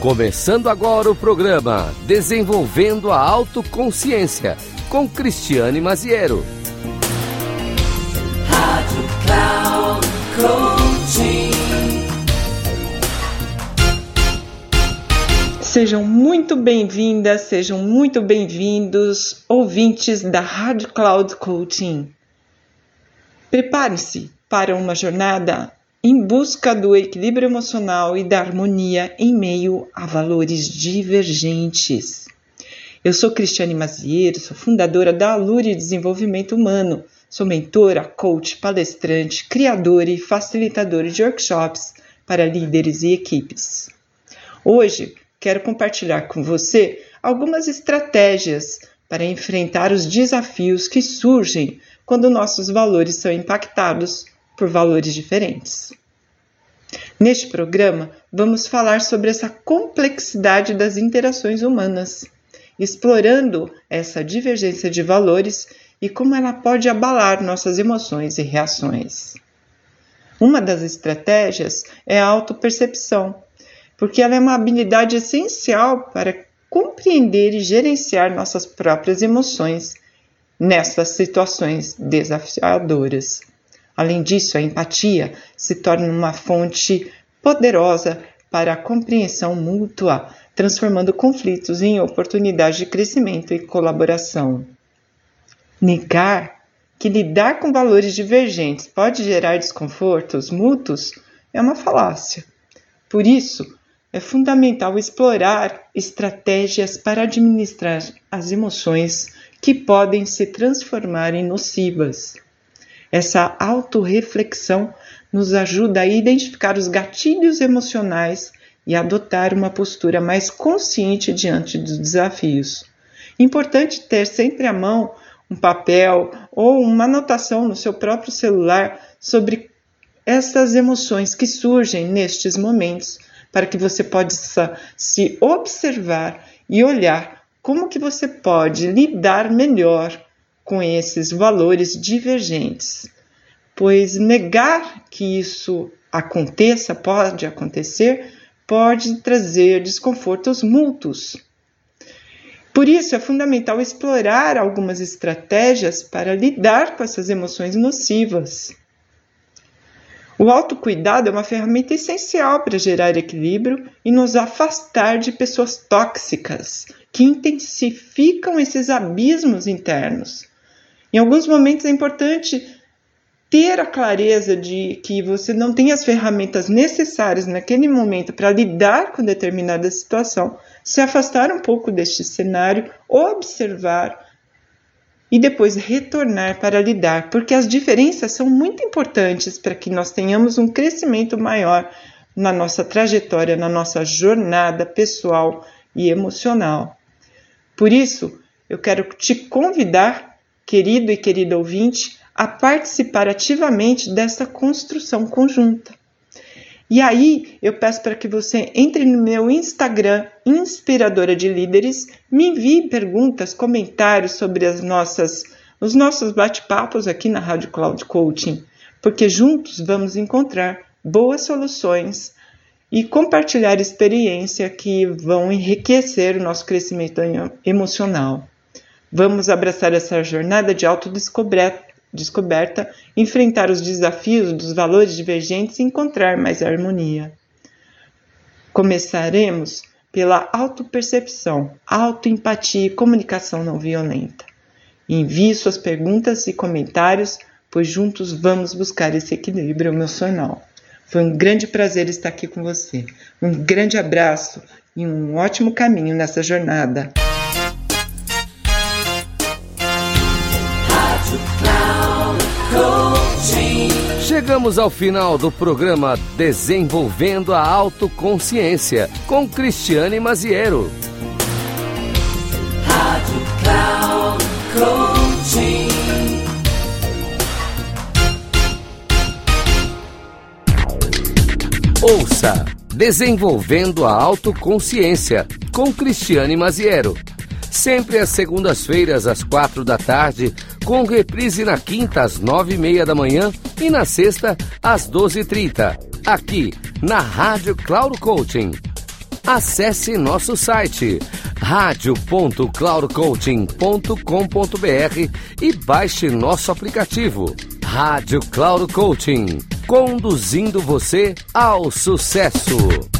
Começando agora o programa Desenvolvendo a Autoconsciência com Cristiane Maziero. Rádio Cloud Coaching. Sejam muito bem-vindas, sejam muito bem-vindos, ouvintes da Rádio Cloud Coaching. Prepare-se para uma jornada em busca do equilíbrio emocional e da harmonia em meio a valores divergentes. Eu sou Cristiane Maziero, sou fundadora da Alure Desenvolvimento Humano, sou mentora, coach, palestrante, criadora e facilitadora de workshops para líderes e equipes. Hoje quero compartilhar com você algumas estratégias para enfrentar os desafios que surgem quando nossos valores são impactados por valores diferentes. Neste programa, vamos falar sobre essa complexidade das interações humanas, explorando essa divergência de valores e como ela pode abalar nossas emoções e reações. Uma das estratégias é a autopercepção, porque ela é uma habilidade essencial para compreender e gerenciar nossas próprias emoções nessas situações desafiadoras. Além disso, a empatia se torna uma fonte poderosa para a compreensão mútua, transformando conflitos em oportunidades de crescimento e colaboração. Negar que lidar com valores divergentes pode gerar desconfortos mútuos é uma falácia. Por isso, é fundamental explorar estratégias para administrar as emoções que podem se transformar em nocivas. Essa autorreflexão nos ajuda a identificar os gatilhos emocionais e adotar uma postura mais consciente diante dos desafios. Importante ter sempre à mão um papel ou uma anotação no seu próprio celular sobre essas emoções que surgem nestes momentos, para que você possa se observar e olhar como que você pode lidar melhor com esses valores divergentes, pois negar que isso aconteça, pode acontecer, pode trazer desconfortos mútuos. Por isso, é fundamental explorar algumas estratégias para lidar com essas emoções nocivas. O autocuidado é uma ferramenta essencial para gerar equilíbrio e nos afastar de pessoas tóxicas que intensificam esses abismos internos. Em alguns momentos é importante ter a clareza de que você não tem as ferramentas necessárias naquele momento para lidar com determinada situação, se afastar um pouco deste cenário, observar e depois retornar para lidar, porque as diferenças são muito importantes para que nós tenhamos um crescimento maior na nossa trajetória, na nossa jornada pessoal e emocional. Por isso, eu quero te convidar querido e querida ouvinte, a participar ativamente dessa construção conjunta. E aí, eu peço para que você entre no meu Instagram, Inspiradora de Líderes, me envie perguntas, comentários sobre as nossas, os nossos bate-papos aqui na Rádio Cloud Coaching, porque juntos vamos encontrar boas soluções e compartilhar experiência que vão enriquecer o nosso crescimento emocional. Vamos abraçar essa jornada de autodescoberta, enfrentar os desafios dos valores divergentes e encontrar mais harmonia. Começaremos pela autopercepção, autoempatia e comunicação não violenta. Envie suas perguntas e comentários, pois juntos vamos buscar esse equilíbrio emocional. Foi um grande prazer estar aqui com você. Um grande abraço e um ótimo caminho nessa jornada. Chegamos ao final do programa Desenvolvendo a Autoconsciência com Cristiane Maziero. Rádio Cloud Coaching. Ouça Desenvolvendo a Autoconsciência com Cristiane Maziero sempre às segundas-feiras, às quatro da tarde, com reprise na quinta, às nove e meia da manhã e na sexta, às doze e trinta, aqui na Rádio Cloud Coaching. Acesse nosso site radio.cloudcoaching.com.br e baixe nosso aplicativo Rádio Cloud Coaching, conduzindo você ao sucesso.